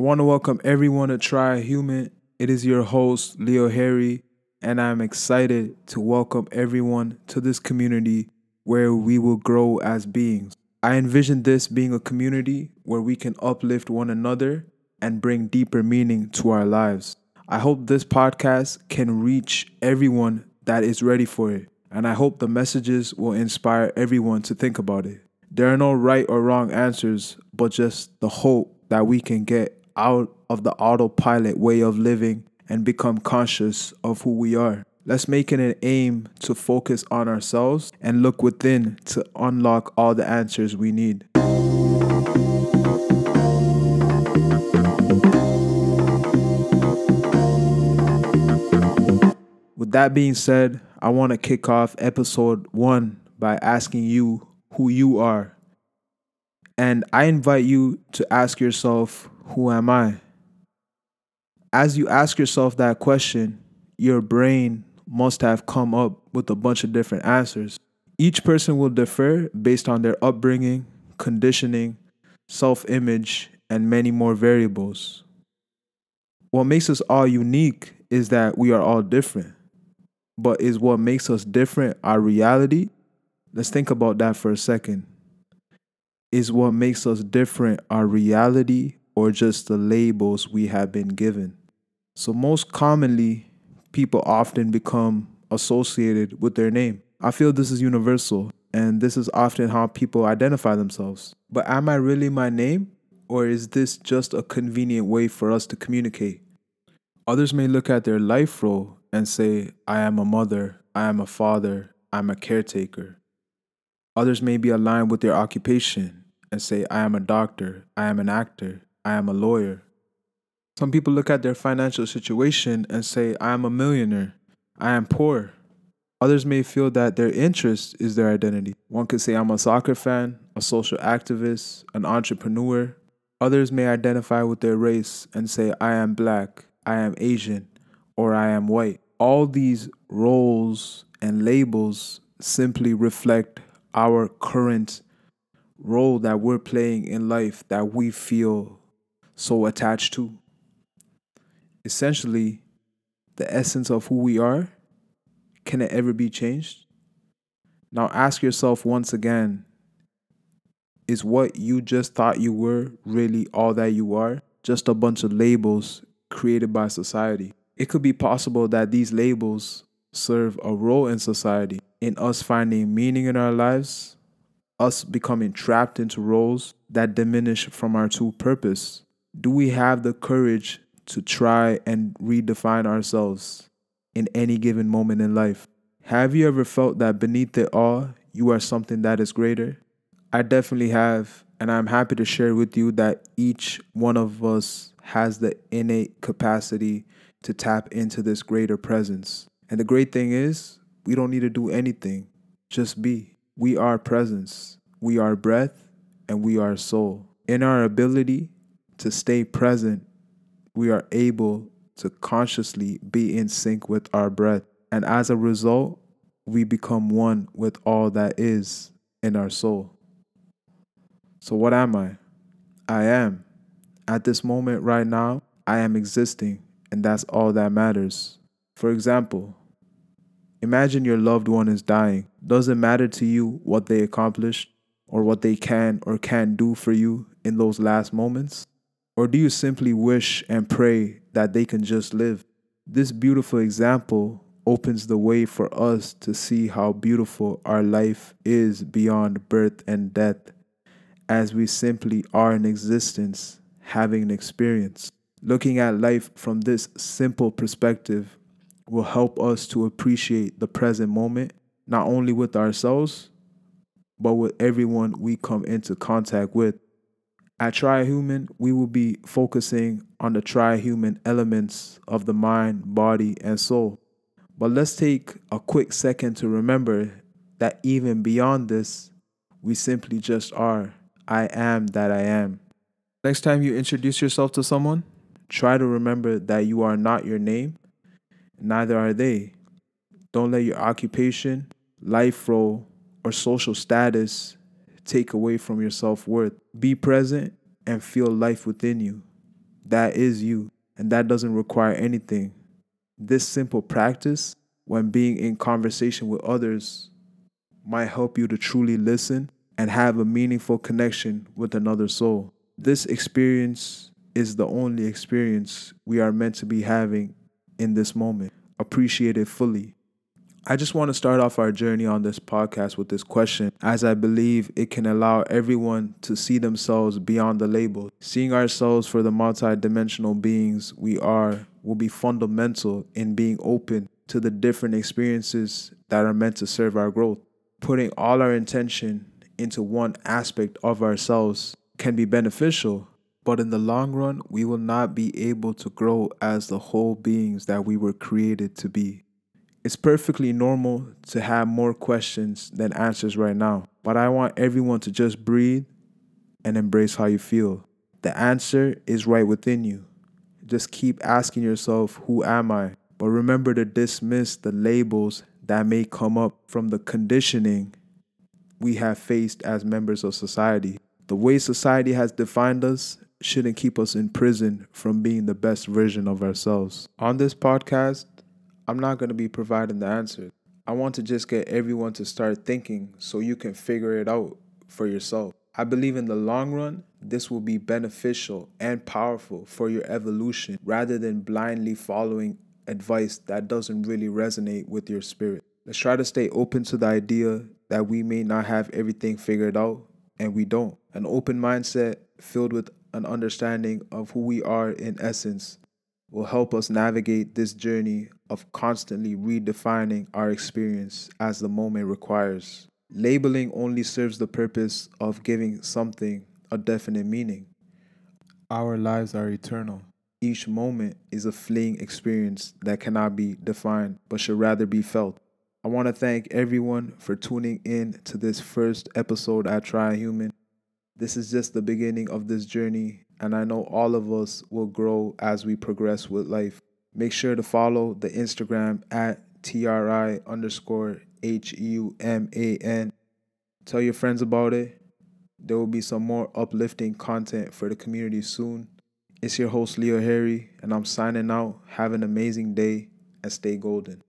I want to welcome everyone to TriHuman. It is your host, Leo Harry, and I'm excited to welcome everyone to this community where we will grow as beings. I envision this being a community where we can uplift one another and bring deeper meaning to our lives. I hope this podcast can reach everyone that is ready for it, and I hope the messages will inspire everyone to think about it. There are no right or wrong answers, but just the hope that we can get out of the autopilot way of living and become conscious of who we are. Let's make it an aim to focus on ourselves and look within to unlock all the answers we need. With that being said, I want to kick off episode one by asking you who you are. And I invite you to ask yourself, Who am I? As you ask yourself that question, your brain must have come up with a bunch of different answers. Each person will differ based on their upbringing, conditioning, self image, and many more variables. What makes us all unique is that we are all different. But is what makes us different our reality? Let's think about that for a second. Is what makes us different our reality or just the labels we have been given? So, most commonly, people often become associated with their name. I feel this is universal, and this is often how people identify themselves. But am I really my name, or is this just a convenient way for us to communicate? Others may look at their life role and say, I am a mother, I am a father, I'm a caretaker. Others may be aligned with their occupation and say, I am a doctor, I am an actor, I am a lawyer, some people look at their financial situation and say, I am a millionaire, I am poor. Others may feel that their interest is their identity. One could say, I'm a soccer fan, a social activist, an entrepreneur. Others may identify with their race and say, I am black, I am Asian, or I am white. All these roles and labels simply reflect our current role that we're playing in life that we feel so attached to essentially the essence of who we are, can it ever be changed? Now ask yourself once again is what you just thought you were really all that you are? Just a bunch of labels created by society. It could be possible that these labels serve a role in society, in us finding meaning in our lives, us becoming trapped into roles that diminish from our true purpose. Do we have the courage to try and redefine ourselves in any given moment in life. Have you ever felt that beneath it all, you are something that is greater? I definitely have, and I'm happy to share with you that each one of us has the innate capacity to tap into this greater presence. And the great thing is, we don't need to do anything, just be. We are presence, we are breath, and we are soul. In our ability to stay present we are able to consciously be in sync with our breath. And as a result, we become one with all that is in our soul. So, what am I? I am. At this moment right now, I am existing, and that's all that matters. For example, imagine your loved one is dying. Does it matter to you what they accomplished or what they can or can't do for you in those last moments? Or do you simply wish and pray that they can just live? This beautiful example opens the way for us to see how beautiful our life is beyond birth and death, as we simply are in existence, having an experience. Looking at life from this simple perspective will help us to appreciate the present moment, not only with ourselves, but with everyone we come into contact with. At TriHuman, we will be focusing on the TriHuman elements of the mind, body, and soul. But let's take a quick second to remember that even beyond this, we simply just are. I am that I am. Next time you introduce yourself to someone, try to remember that you are not your name, neither are they. Don't let your occupation, life role, or social status take away from your self worth. Be present and feel life within you. that is you, and that doesn't require anything. This simple practice, when being in conversation with others, might help you to truly listen and have a meaningful connection with another soul. This experience is the only experience we are meant to be having in this moment. Appreciate it fully. I just want to start off our journey on this podcast with this question, as I believe it can allow everyone to see themselves beyond the label. Seeing ourselves for the multidimensional beings we are will be fundamental in being open to the different experiences that are meant to serve our growth. Putting all our intention into one aspect of ourselves can be beneficial, but in the long run, we will not be able to grow as the whole beings that we were created to be. It's perfectly normal to have more questions than answers right now, but I want everyone to just breathe and embrace how you feel. The answer is right within you. Just keep asking yourself, Who am I? But remember to dismiss the labels that may come up from the conditioning we have faced as members of society. The way society has defined us shouldn't keep us in prison from being the best version of ourselves. On this podcast, I'm not going to be providing the answers. I want to just get everyone to start thinking so you can figure it out for yourself. I believe in the long run, this will be beneficial and powerful for your evolution rather than blindly following advice that doesn't really resonate with your spirit. Let's try to stay open to the idea that we may not have everything figured out, and we don't. An open mindset filled with an understanding of who we are in essence will help us navigate this journey of constantly redefining our experience as the moment requires. Labeling only serves the purpose of giving something a definite meaning. Our lives are eternal. Each moment is a fleeting experience that cannot be defined but should rather be felt. I want to thank everyone for tuning in to this first episode at TriHuman. This is just the beginning of this journey, and I know all of us will grow as we progress with life. Make sure to follow the Instagram at TRI underscore H U M A N. Tell your friends about it. There will be some more uplifting content for the community soon. It's your host, Leo Harry, and I'm signing out. Have an amazing day and stay golden.